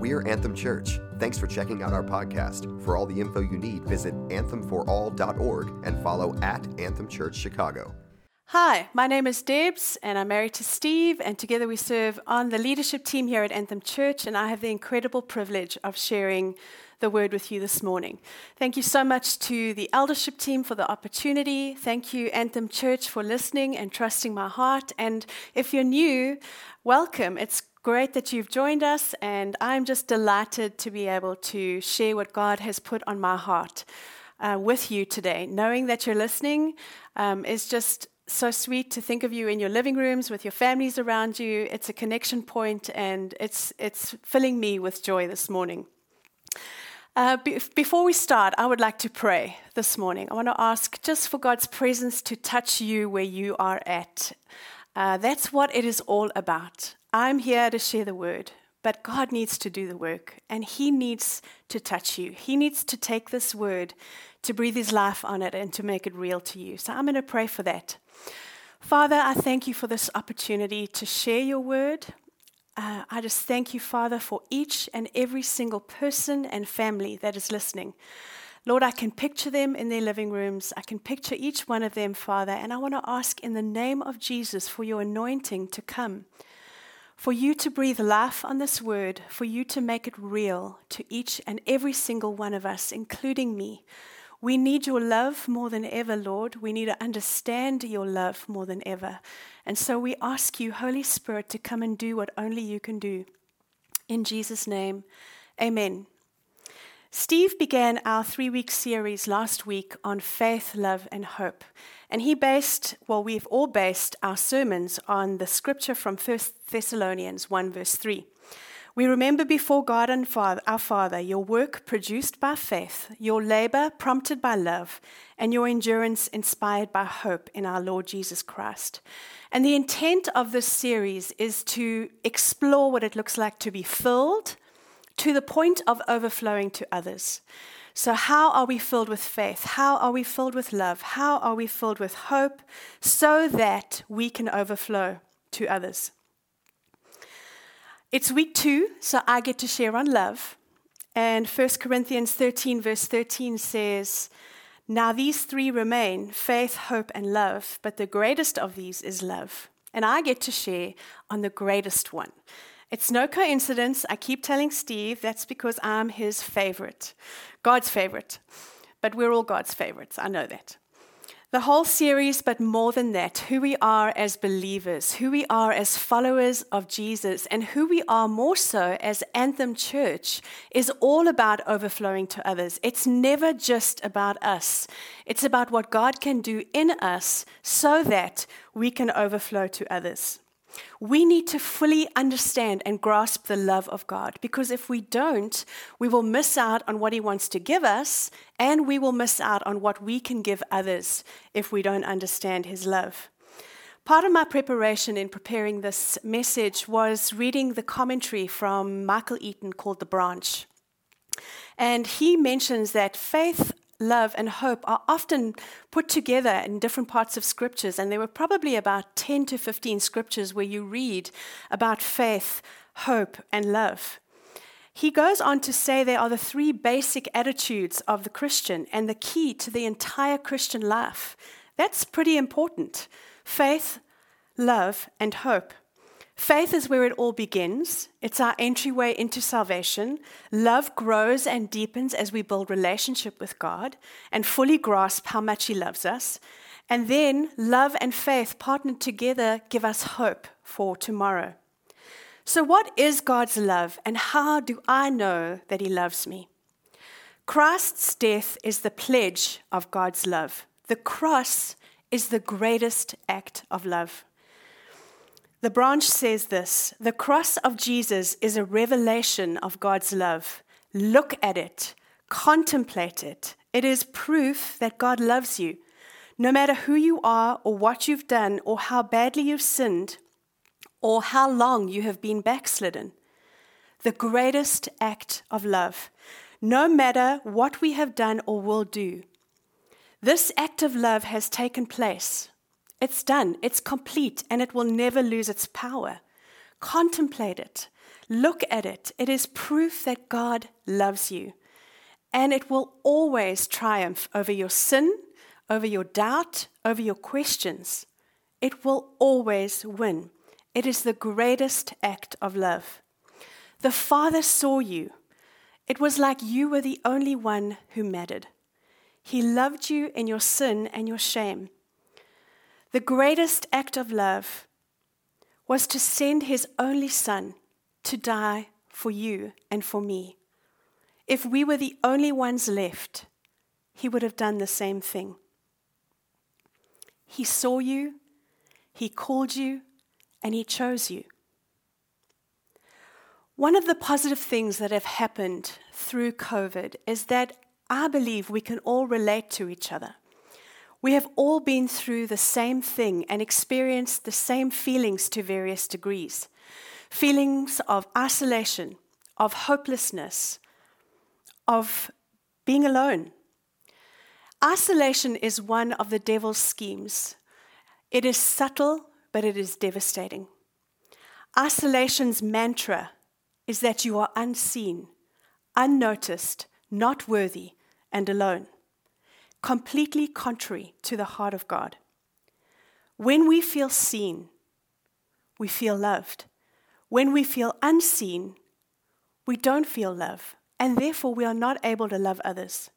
We're Anthem Church. Thanks for checking out our podcast. For all the info you need, visit anthemforall.org and follow at Anthem Church Chicago. Hi, my name is Debs, and I'm married to Steve, and together we serve on the leadership team here at Anthem Church, and I have the incredible privilege of sharing the word with you this morning. Thank you so much to the eldership team for the opportunity. Thank you, Anthem Church, for listening and trusting my heart. And if you're new, welcome. It's great that you've joined us, and I'm just delighted to be able to share what God has put on my heart uh, with you today. Knowing that you're listening um, is just so sweet to think of you in your living rooms with your families around you. It's a connection point, and it's, it's filling me with joy this morning. Uh, be- before we start, I would like to pray this morning. I want to ask just for God's presence to touch you where you are at. Uh, that's what it is all about. I'm here to share the word, but God needs to do the work, and He needs to touch you. He needs to take this word, to breathe His life on it, and to make it real to you. So I'm going to pray for that. Father, I thank you for this opportunity to share your word. Uh, I just thank you, Father, for each and every single person and family that is listening. Lord, I can picture them in their living rooms. I can picture each one of them, Father, and I want to ask in the name of Jesus for your anointing to come, for you to breathe life on this word, for you to make it real to each and every single one of us, including me. We need your love more than ever, Lord. We need to understand your love more than ever. And so we ask you, Holy Spirit, to come and do what only you can do. In Jesus' name, amen. Steve began our three week series last week on faith, love, and hope. And he based, well, we've all based our sermons on the scripture from 1 Thessalonians 1, verse 3. We remember before God and Father, our Father your work produced by faith, your labor prompted by love, and your endurance inspired by hope in our Lord Jesus Christ. And the intent of this series is to explore what it looks like to be filled to the point of overflowing to others. So, how are we filled with faith? How are we filled with love? How are we filled with hope so that we can overflow to others? It's week two, so I get to share on love. And 1 Corinthians 13, verse 13 says, Now these three remain faith, hope, and love, but the greatest of these is love. And I get to share on the greatest one. It's no coincidence. I keep telling Steve that's because I'm his favorite, God's favorite. But we're all God's favorites. I know that. The whole series, but more than that, who we are as believers, who we are as followers of Jesus, and who we are more so as Anthem Church is all about overflowing to others. It's never just about us, it's about what God can do in us so that we can overflow to others. We need to fully understand and grasp the love of God because if we don't, we will miss out on what He wants to give us and we will miss out on what we can give others if we don't understand His love. Part of my preparation in preparing this message was reading the commentary from Michael Eaton called The Branch. And he mentions that faith love, and hope are often put together in different parts of scriptures. And there were probably about 10 to 15 scriptures where you read about faith, hope, and love. He goes on to say there are the three basic attitudes of the Christian and the key to the entire Christian life. That's pretty important faith, love, and hope. Faith is where it all begins. It's our entryway into salvation. Love grows and deepens as we build relationship with God and fully grasp how much He loves us. And then love and faith partnered together give us hope for tomorrow. So, what is God's love, and how do I know that He loves me? Christ's death is the pledge of God's love. The cross is the greatest act of love. The branch says this The cross of Jesus is a revelation of God's love. Look at it, contemplate it. It is proof that God loves you. No matter who you are, or what you've done, or how badly you've sinned, or how long you have been backslidden. The greatest act of love, no matter what we have done or will do. This act of love has taken place it's done, it's complete, and it will never lose its power. Contemplate it. Look at it. It is proof that God loves you. And it will always triumph over your sin, over your doubt, over your questions. It will always win. It is the greatest act of love. The Father saw you. It was like you were the only one who mattered. He loved you in your sin and your shame. The greatest act of love was to send his only Son to die for you and for me. If we were the only ones left, he would have done the same thing. He saw you, he called you, and he chose you. One of the positive things that have happened through COVID is that I believe we can all relate to each other. We have all been through the same thing and experienced the same feelings to various degrees feelings of isolation, of hopelessness, of being alone. Isolation is one of the devil's schemes. It is subtle, but it is devastating. Isolation's mantra is that you are unseen, unnoticed, not worthy, and alone, completely contrary to the heart of God. When we feel seen, we feel loved. When we feel unseen, we don't feel love, and therefore we are not able to love others.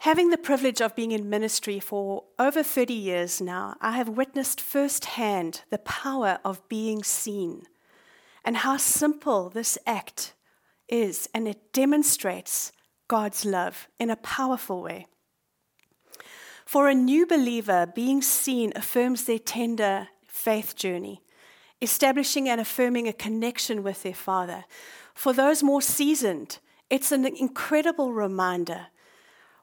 Having the privilege of being in ministry for over 30 years now, I have witnessed firsthand the power of being seen and how simple this act is, and it demonstrates God's love in a powerful way. For a new believer, being seen affirms their tender faith journey, establishing and affirming a connection with their Father. For those more seasoned, it's an incredible reminder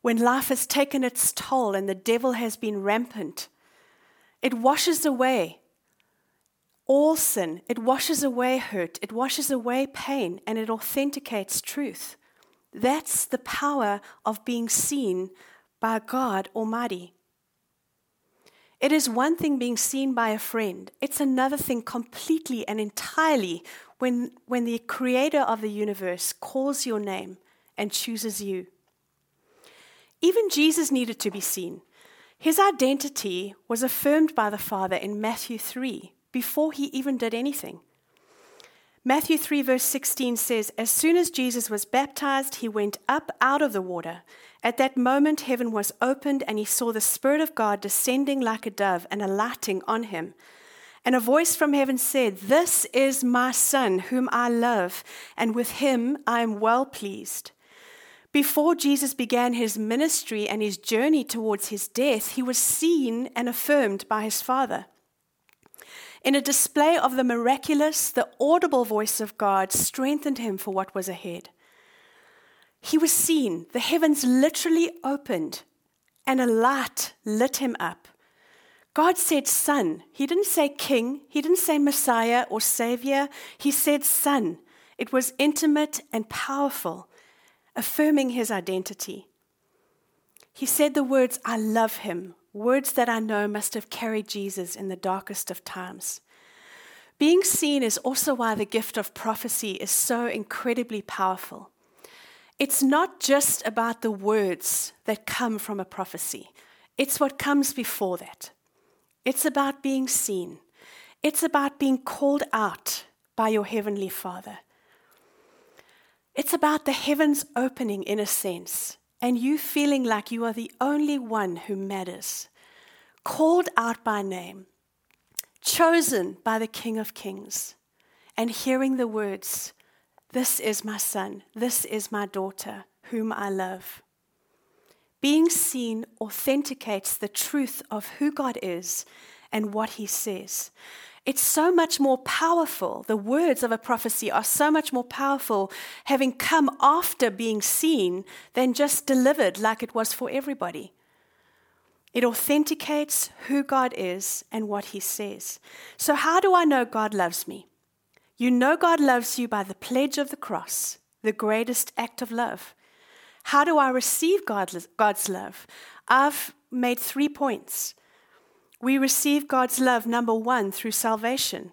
when life has taken its toll and the devil has been rampant. It washes away all sin. It washes away hurt, it washes away pain, and it authenticates truth. That's the power of being seen by God Almighty. It is one thing being seen by a friend, it's another thing completely and entirely when, when the creator of the universe calls your name and chooses you. Even Jesus needed to be seen. His identity was affirmed by the Father in Matthew 3 before he even did anything. Matthew 3, verse 16 says, As soon as Jesus was baptized, he went up out of the water. At that moment, heaven was opened, and he saw the Spirit of God descending like a dove and alighting on him. And a voice from heaven said, This is my Son, whom I love, and with him I am well pleased. Before Jesus began his ministry and his journey towards his death, he was seen and affirmed by his Father. In a display of the miraculous, the audible voice of God strengthened him for what was ahead. He was seen, the heavens literally opened, and a light lit him up. God said son. He didn't say king. He didn't say Messiah or Savior. He said son. It was intimate and powerful, affirming his identity. He said the words, I love him, words that I know must have carried Jesus in the darkest of times. Being seen is also why the gift of prophecy is so incredibly powerful. It's not just about the words that come from a prophecy, it's what comes before that. It's about being seen, it's about being called out by your Heavenly Father. It's about the heavens opening in a sense and you feeling like you are the only one who matters, called out by name, chosen by the King of Kings, and hearing the words, This is my son, this is my daughter, whom I love. Being seen authenticates the truth of who God is and what he says. It's so much more powerful. The words of a prophecy are so much more powerful having come after being seen than just delivered like it was for everybody. It authenticates who God is and what he says. So, how do I know God loves me? You know God loves you by the pledge of the cross, the greatest act of love. How do I receive God's love? I've made three points. We receive God's love, number one, through salvation.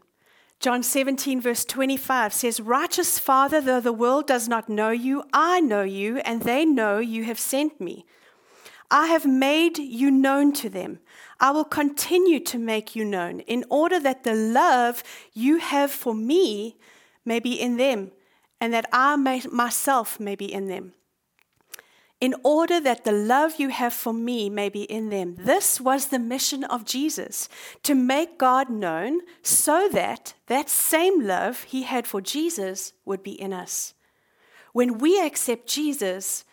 John 17, verse 25 says, Righteous Father, though the world does not know you, I know you, and they know you have sent me. I have made you known to them. I will continue to make you known, in order that the love you have for me may be in them, and that I may, myself may be in them in order that the love you have for me may be in them. This was the mission of Jesus to make God known so that that same love he had for Jesus would be in us. When we accept Jesus,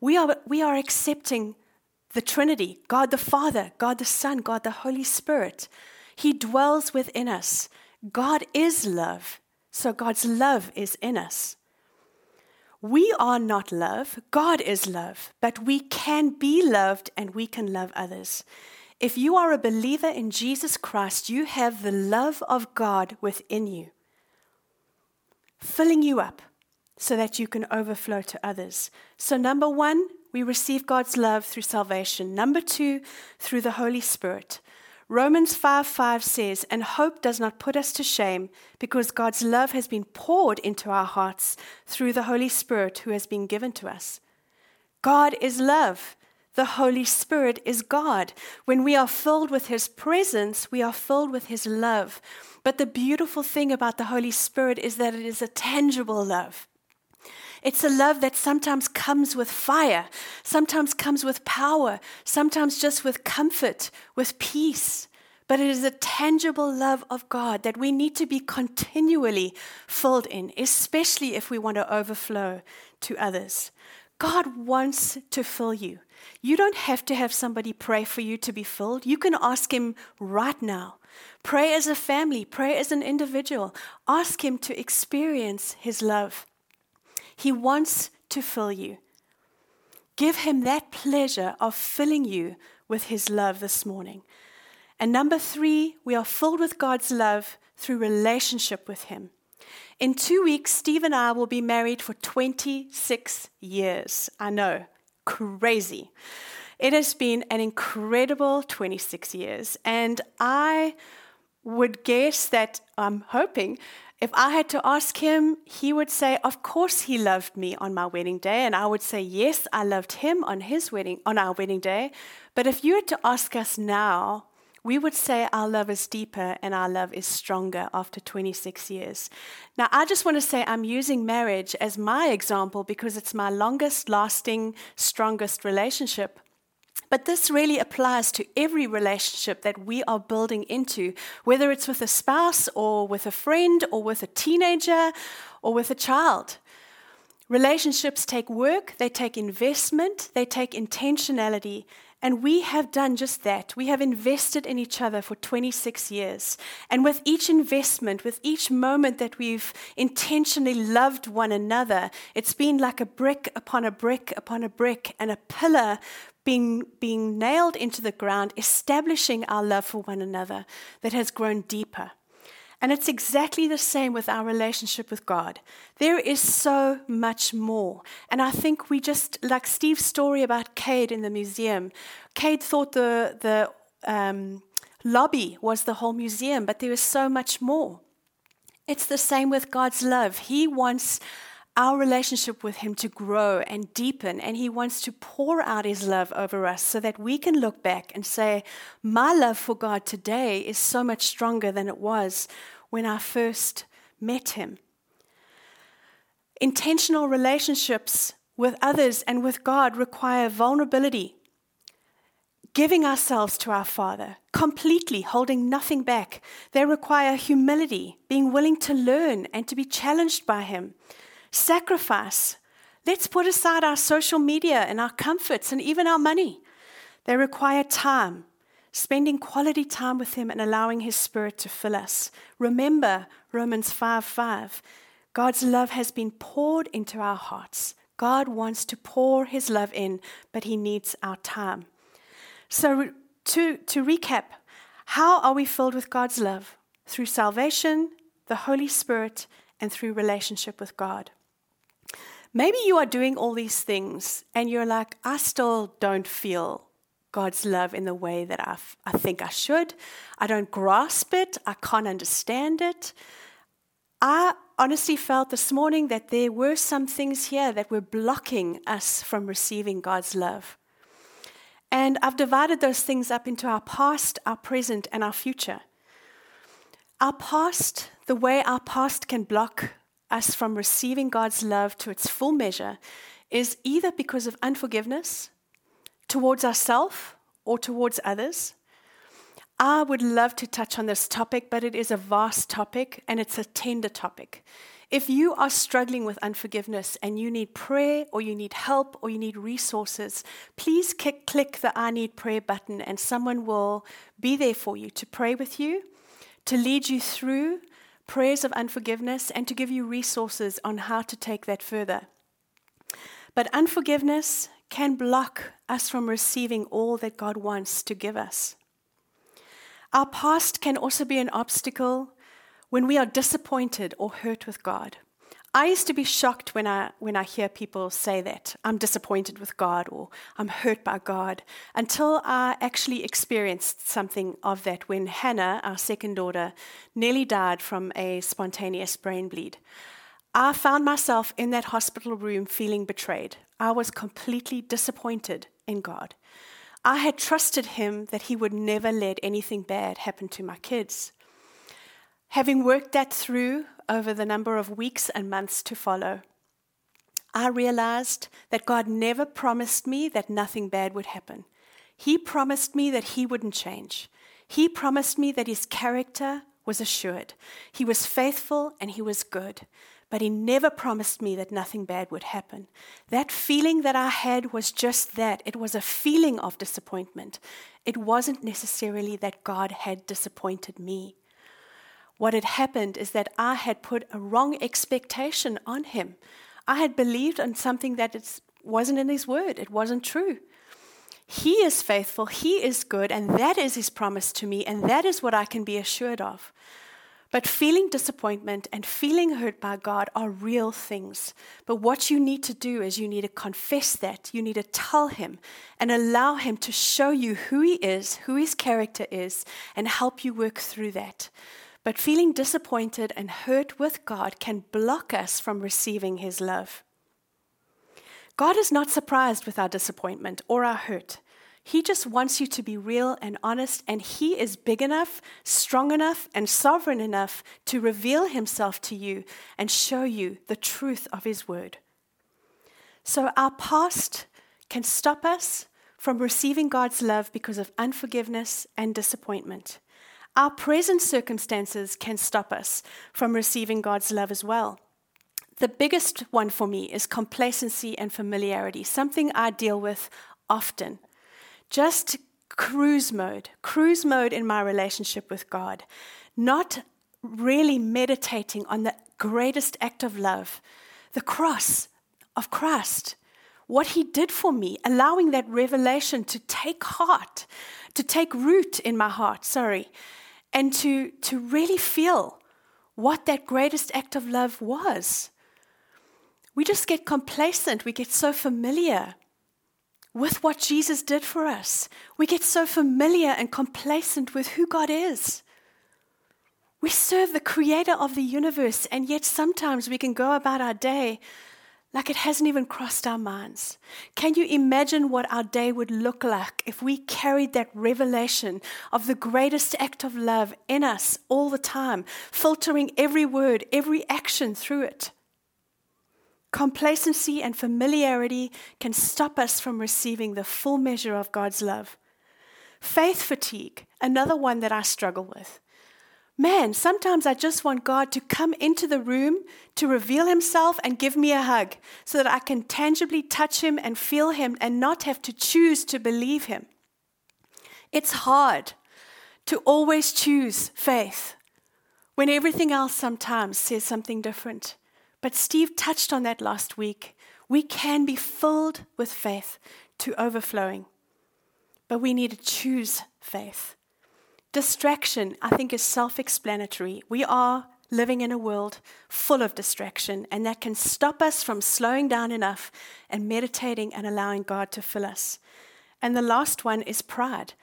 we are, we are accepting the Trinity God the Father, God the Son, God the Holy Spirit. He dwells within us. God is love, so God's love is in us. We are not love, God is love, but we can be loved and we can love others. If you are a believer in Jesus Christ, you have the love of God within you, filling you up so that you can overflow to others. So, number one, we receive God's love through salvation. Number two, through the Holy Spirit. Romans 5 5 says, And hope does not put us to shame because God's love has been poured into our hearts through the Holy Spirit who has been given to us. God is love. The Holy Spirit is God. When we are filled with His presence, we are filled with His love. But the beautiful thing about the Holy Spirit is that it is a tangible love. It's a love that sometimes comes with fire, sometimes comes with power, sometimes just with comfort, with peace. But it is a tangible love of God that we need to be continually filled in, especially if we want to overflow to others. God wants to fill you. You don't have to have somebody pray for you to be filled. You can ask Him right now. Pray as a family, pray as an individual. Ask Him to experience His love. He wants to fill you. Give him that pleasure of filling you with his love this morning. And number three, we are filled with God's love through relationship with him. In two weeks, Steve and I will be married for 26 years. I know, crazy. It has been an incredible 26 years. And I would guess that, I'm hoping, if I had to ask him, he would say, Of course he loved me on my wedding day. And I would say, Yes, I loved him on his wedding on our wedding day. But if you had to ask us now, we would say our love is deeper and our love is stronger after 26 years. Now, I just want to say I'm using marriage as my example because it's my longest lasting, strongest relationship. But this really applies to every relationship that we are building into, whether it's with a spouse or with a friend or with a teenager or with a child. Relationships take work, they take investment, they take intentionality, and we have done just that. We have invested in each other for 26 years. And with each investment, with each moment that we've intentionally loved one another, it's been like a brick upon a brick upon a brick and a pillar being, being nailed into the ground, establishing our love for one another that has grown deeper. And it's exactly the same with our relationship with God. There is so much more. And I think we just, like Steve's story about Cade in the museum, Cade thought the, the um, lobby was the whole museum, but there is so much more. It's the same with God's love. He wants our relationship with Him to grow and deepen, and He wants to pour out His love over us so that we can look back and say, My love for God today is so much stronger than it was when I first met Him. Intentional relationships with others and with God require vulnerability, giving ourselves to our Father, completely holding nothing back. They require humility, being willing to learn and to be challenged by Him Sacrifice. Let's put aside our social media and our comforts and even our money. They require time, spending quality time with Him and allowing His Spirit to fill us. Remember Romans 5 5. God's love has been poured into our hearts. God wants to pour His love in, but He needs our time. So, to, to recap, how are we filled with God's love? Through salvation, the Holy Spirit, and through relationship with God. Maybe you are doing all these things and you're like, I still don't feel God's love in the way that I, I think I should. I don't grasp it. I can't understand it. I honestly felt this morning that there were some things here that were blocking us from receiving God's love. And I've divided those things up into our past, our present, and our future. Our past, the way our past can block us from receiving God's love to its full measure, is either because of unforgiveness towards ourselves or towards others. I would love to touch on this topic, but it is a vast topic and it's a tender topic. If you are struggling with unforgiveness and you need prayer or you need help or you need resources, please click, click the I need prayer button and someone will be there for you to pray with you, to lead you through prayers of unforgiveness, and to give you resources on how to take that further. But unforgiveness can block us from receiving all that God wants to give us. Our past can also be an obstacle when we are disappointed or hurt with God. I used to be shocked when I, when I hear people say that I'm disappointed with God or I'm hurt by God until I actually experienced something of that when Hannah, our second daughter, nearly died from a spontaneous brain bleed. I found myself in that hospital room feeling betrayed. I was completely disappointed in God. I had trusted Him that He would never let anything bad happen to my kids. Having worked that through over the number of weeks and months to follow, I realized that God never promised me that nothing bad would happen. He promised me that He wouldn't change. He promised me that His character was assured. He was faithful and He was good. But He never promised me that nothing bad would happen. That feeling that I had was just that it was a feeling of disappointment. It wasn't necessarily that God had disappointed me. What had happened is that I had put a wrong expectation on him. I had believed on something that it wasn't in his word, it wasn't true. He is faithful, he is good, and that is his promise to me, and that is what I can be assured of. But feeling disappointment and feeling hurt by God are real things. But what you need to do is you need to confess that. You need to tell Him and allow Him to show you who He is, who His character is, and help you work through that. But feeling disappointed and hurt with God can block us from receiving His love. God is not surprised with our disappointment or our hurt. He just wants you to be real and honest, and He is big enough, strong enough, and sovereign enough to reveal Himself to you and show you the truth of His word. So, our past can stop us from receiving God's love because of unforgiveness and disappointment. Our present circumstances can stop us from receiving God's love as well. The biggest one for me is complacency and familiarity, something I deal with often. Just cruise mode, cruise mode in my relationship with God, not really meditating on the greatest act of love, the cross of Christ, what he did for me, allowing that revelation to take heart, to take root in my heart, sorry, and to, to really feel what that greatest act of love was. We just get complacent. We get so familiar with what Jesus did for us. We get so familiar and complacent with who God is. We serve the creator of the universe, and yet sometimes we can go about our day like it hasn't even crossed our minds. Can you imagine what our day would look like if we carried that revelation of the greatest act of love in us all the time, filtering every word, every action through it? Complacency and familiarity can stop us from receiving the full measure of God's love. Faith fatigue, another one that I struggle with. Man, sometimes I just want God to come into the room to reveal himself and give me a hug so that I can tangibly touch him and feel him and not have to choose to believe him. It's hard to always choose faith when everything else sometimes says something different. But Steve touched on that last week. We can be filled with faith to overflowing, but we need to choose faith. Distraction, I think, is self explanatory. We are living in a world full of distraction, and that can stop us from slowing down enough and meditating and allowing God to fill us. And the last one is pride.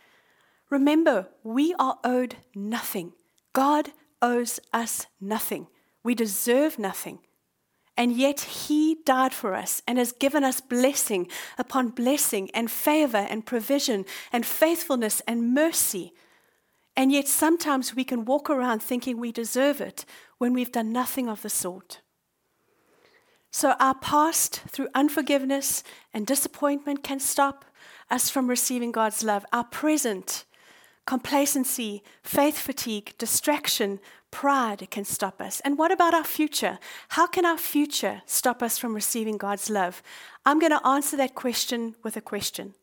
Remember, we are owed nothing. God owes us nothing. We deserve nothing. And yet He died for us and has given us blessing upon blessing and favor and provision and faithfulness and mercy. And yet sometimes we can walk around thinking we deserve it when we've done nothing of the sort. So our past through unforgiveness and disappointment can stop us from receiving God's love. Our present, complacency, faith fatigue, distraction, pride can stop us. And what about our future? How can our future stop us from receiving God's love? I'm going to answer that question with a question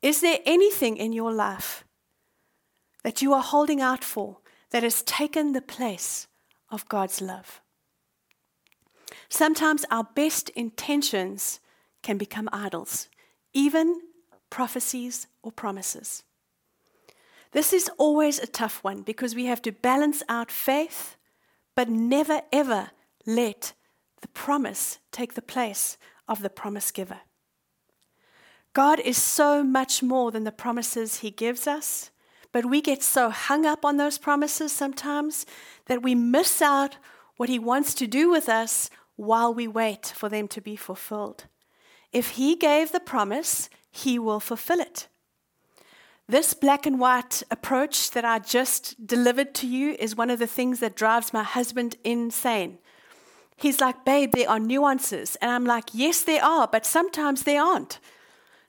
Is there anything in your life that you are holding out for that has taken the place of God's love? Sometimes our best intentions can become idols, even prophecies or promises. This is always a tough one because we have to balance out faith, but never ever let the promise take the place of the promise giver. God is so much more than the promises He gives us, but we get so hung up on those promises sometimes that we miss out what He wants to do with us while we wait for them to be fulfilled. If He gave the promise, He will fulfill it. This black and white approach that I just delivered to you is one of the things that drives my husband insane. He's like, Babe, there are nuances. And I'm like, Yes, there are, but sometimes there aren't.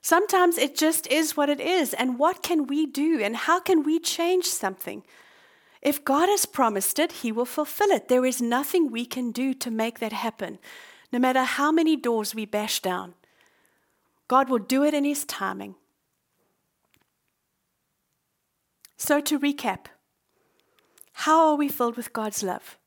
Sometimes it just is what it is. And what can we do? And how can we change something? If God has promised it, He will fulfill it. There is nothing we can do to make that happen, no matter how many doors we bash down. God will do it in His timing. So, to recap, how are we filled with God's love?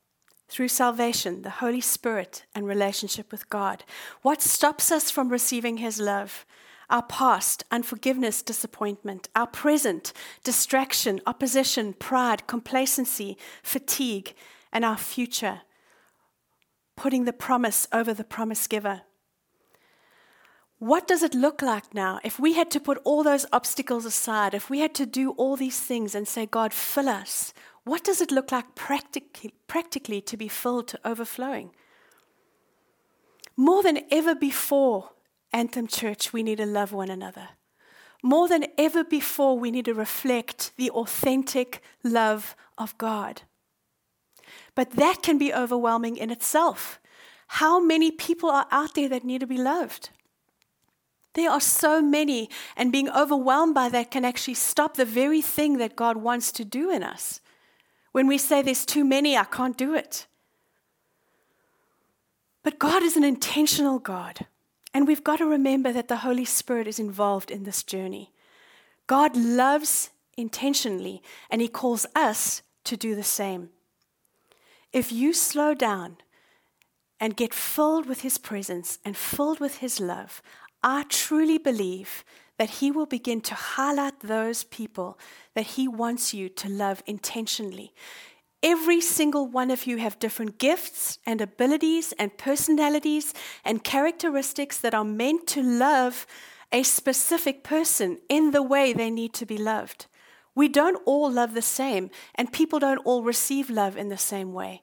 Through salvation, the Holy Spirit, and relationship with God. What stops us from receiving His love? Our past, unforgiveness, disappointment. Our present, distraction, opposition, pride, complacency, fatigue. And our future, putting the promise over the promise giver. What does it look like now if we had to put all those obstacles aside, if we had to do all these things and say, God, fill us? What does it look like practically, practically to be filled to overflowing? More than ever before, Anthem Church, we need to love one another. More than ever before, we need to reflect the authentic love of God. But that can be overwhelming in itself. How many people are out there that need to be loved? There are so many, and being overwhelmed by that can actually stop the very thing that God wants to do in us. When we say there's too many, I can't do it. But God is an intentional God, and we've got to remember that the Holy Spirit is involved in this journey. God loves intentionally, and He calls us to do the same. If you slow down and get filled with His presence and filled with His love, I truly believe that He will begin to highlight those people that He wants you to love intentionally. Every single one of you have different gifts and abilities and personalities and characteristics that are meant to love a specific person in the way they need to be loved. We don't all love the same, and people don't all receive love in the same way.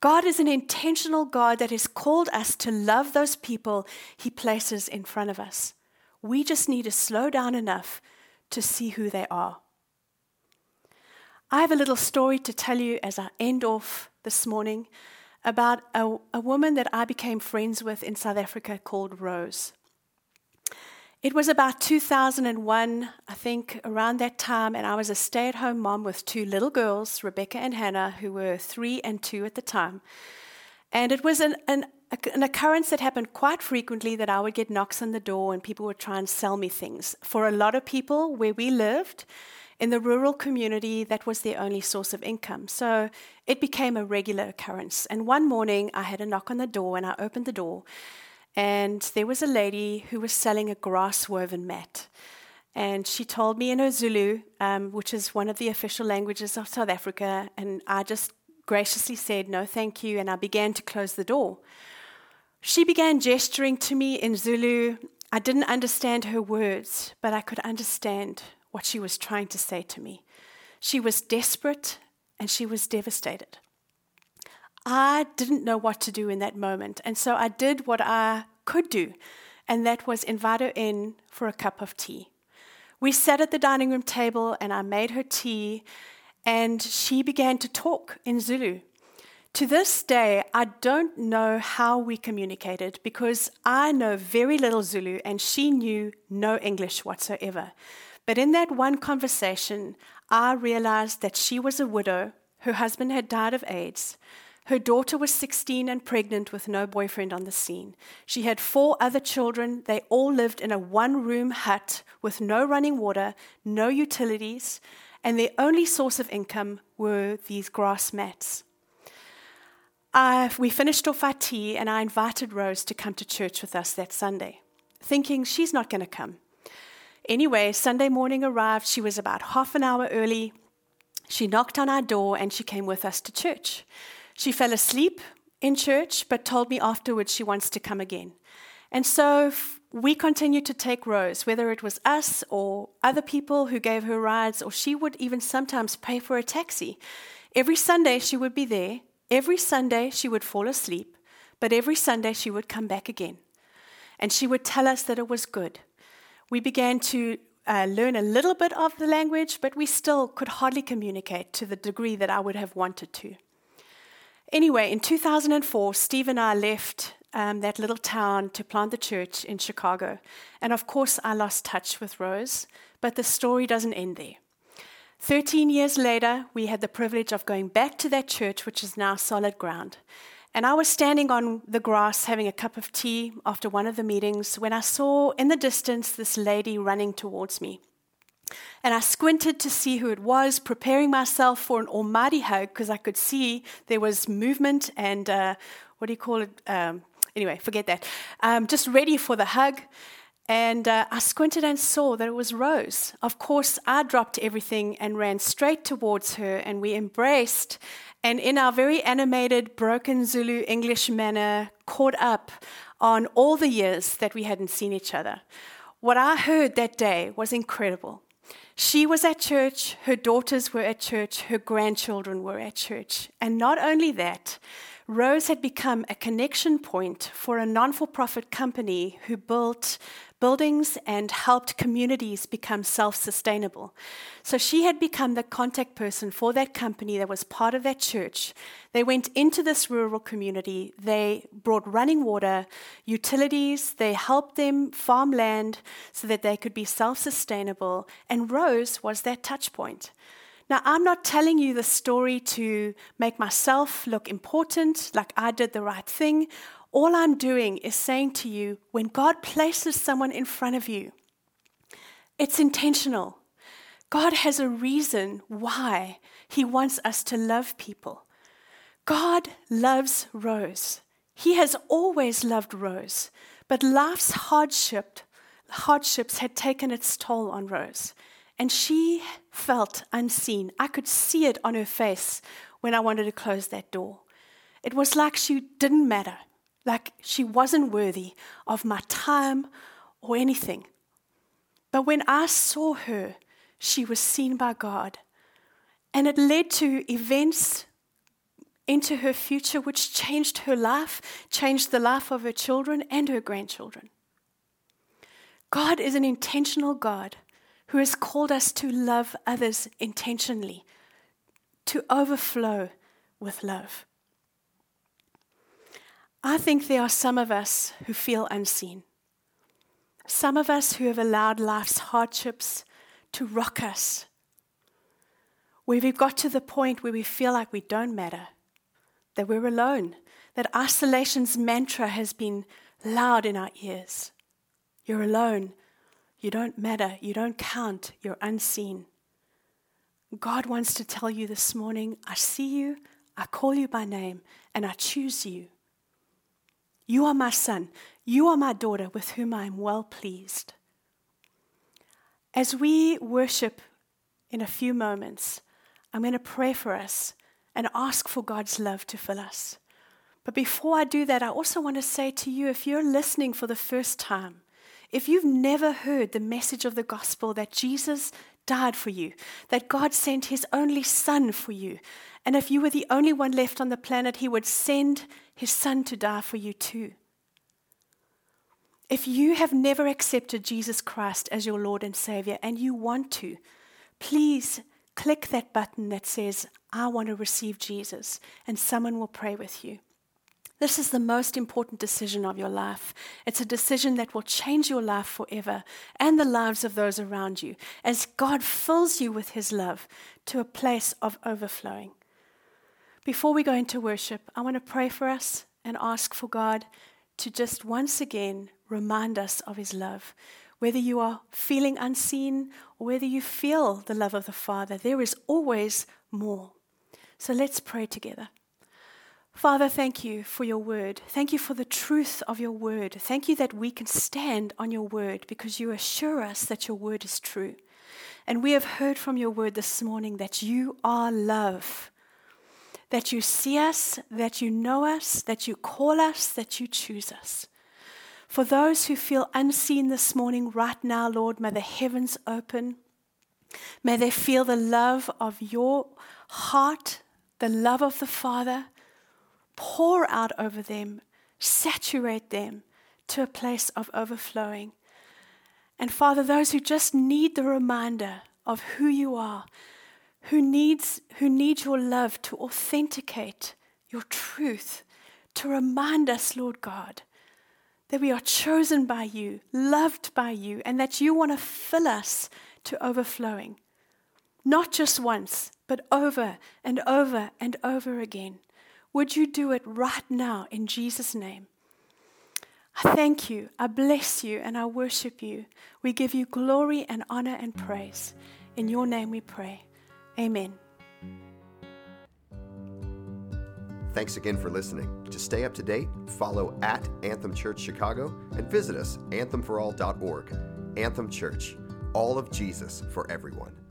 God is an intentional God that has called us to love those people He places in front of us. We just need to slow down enough to see who they are. I have a little story to tell you as I end off this morning about a, a woman that I became friends with in South Africa called Rose. It was about 2001, I think, around that time, and I was a stay at home mom with two little girls, Rebecca and Hannah, who were three and two at the time. And it was an, an, an occurrence that happened quite frequently that I would get knocks on the door and people would try and sell me things. For a lot of people where we lived, in the rural community, that was their only source of income. So it became a regular occurrence. And one morning, I had a knock on the door, and I opened the door, and there was a lady who was selling a grass woven mat. And she told me in her Zulu, um, which is one of the official languages of South Africa, and I just graciously said, No, thank you, and I began to close the door. She began gesturing to me in Zulu. I didn't understand her words, but I could understand what she was trying to say to me. She was desperate and she was devastated. I didn't know what to do in that moment. And so I did what I could do, and that was invite her in for a cup of tea. We sat at the dining room table, and I made her tea, and she began to talk in Zulu. To this day, I don't know how we communicated because I know very little Zulu and she knew no English whatsoever. But in that one conversation, I realized that she was a widow, her husband had died of AIDS. Her daughter was 16 and pregnant with no boyfriend on the scene. She had four other children. They all lived in a one room hut with no running water, no utilities, and their only source of income were these grass mats. I, we finished off our tea, and I invited Rose to come to church with us that Sunday, thinking she's not going to come. Anyway, Sunday morning arrived. She was about half an hour early. She knocked on our door and she came with us to church. She fell asleep in church, but told me afterwards she wants to come again. And so we continued to take Rose, whether it was us or other people who gave her rides, or she would even sometimes pay for a taxi. Every Sunday she would be there. Every Sunday she would fall asleep, but every Sunday she would come back again. And she would tell us that it was good we began to uh, learn a little bit of the language, but we still could hardly communicate to the degree that I would have wanted to. Anyway, in 2004, Steve and I left um, that little town to plant the church in Chicago. And of course, I lost touch with Rose, but the story doesn't end there. 13 years later, we had the privilege of going back to that church, which is now solid ground. And I was standing on the grass having a cup of tea after one of the meetings when I saw in the distance this lady running towards me. And I squinted to see who it was, preparing myself for an almighty hug because I could see there was movement and uh, what do you call it? Um, anyway, forget that. Um, just ready for the hug. And uh, I squinted and saw that it was Rose. Of course, I dropped everything and ran straight towards her, and we embraced and in our very animated, broken Zulu English manner, caught up on all the years that we hadn't seen each other. What I heard that day was incredible. She was at church, her daughters were at church, her grandchildren were at church. And not only that, Rose had become a connection point for a non for profit company who built buildings and helped communities become self sustainable. So she had become the contact person for that company that was part of that church. They went into this rural community, they brought running water, utilities, they helped them farm land so that they could be self sustainable, and Rose was that touch point. Now, I'm not telling you the story to make myself look important, like I did the right thing, all I'm doing is saying to you when God places someone in front of you, it's intentional. God has a reason why He wants us to love people. God loves Rose. He has always loved Rose, but life's hardship, hardships had taken its toll on Rose, and she felt unseen. I could see it on her face when I wanted to close that door. It was like she didn't matter like she wasn't worthy of my time or anything. But when I saw her, she was seen by God. And it led to events into her future which changed her life, changed the life of her children and her grandchildren. God is an intentional God who has called us to love others intentionally, to overflow with love. I think there are some of us who feel unseen. Some of us who have allowed life's hardships to rock us, where we've got to the point where we feel like we don't matter, that we're alone, that isolation's mantra has been loud in our ears. You're alone. You don't matter. You don't count. You're unseen. God wants to tell you this morning I see you, I call you by name, and I choose you. You are my son. You are my daughter with whom I am well pleased. As we worship in a few moments, I'm going to pray for us and ask for God's love to fill us. But before I do that, I also want to say to you if you're listening for the first time, if you've never heard the message of the gospel that Jesus died for you, that God sent his only son for you. And if you were the only one left on the planet, he would send his son to die for you too. If you have never accepted Jesus Christ as your Lord and Savior and you want to, please click that button that says, I want to receive Jesus, and someone will pray with you. This is the most important decision of your life. It's a decision that will change your life forever and the lives of those around you as God fills you with His love to a place of overflowing. Before we go into worship, I want to pray for us and ask for God to just once again remind us of His love. Whether you are feeling unseen or whether you feel the love of the Father, there is always more. So let's pray together. Father, thank you for your word. Thank you for the truth of your word. Thank you that we can stand on your word because you assure us that your word is true. And we have heard from your word this morning that you are love, that you see us, that you know us, that you call us, that you choose us. For those who feel unseen this morning, right now, Lord, may the heavens open. May they feel the love of your heart, the love of the Father pour out over them, saturate them to a place of overflowing. And Father, those who just need the reminder of who you are, who needs who need your love to authenticate your truth, to remind us, Lord God, that we are chosen by you, loved by you, and that you want to fill us to overflowing. Not just once, but over and over and over again. Would you do it right now in Jesus' name? I thank you, I bless you, and I worship you. We give you glory and honor and praise. In your name we pray. Amen. Thanks again for listening. To stay up to date, follow at Anthem Church Chicago and visit us anthemforall.org. Anthem Church, all of Jesus for everyone.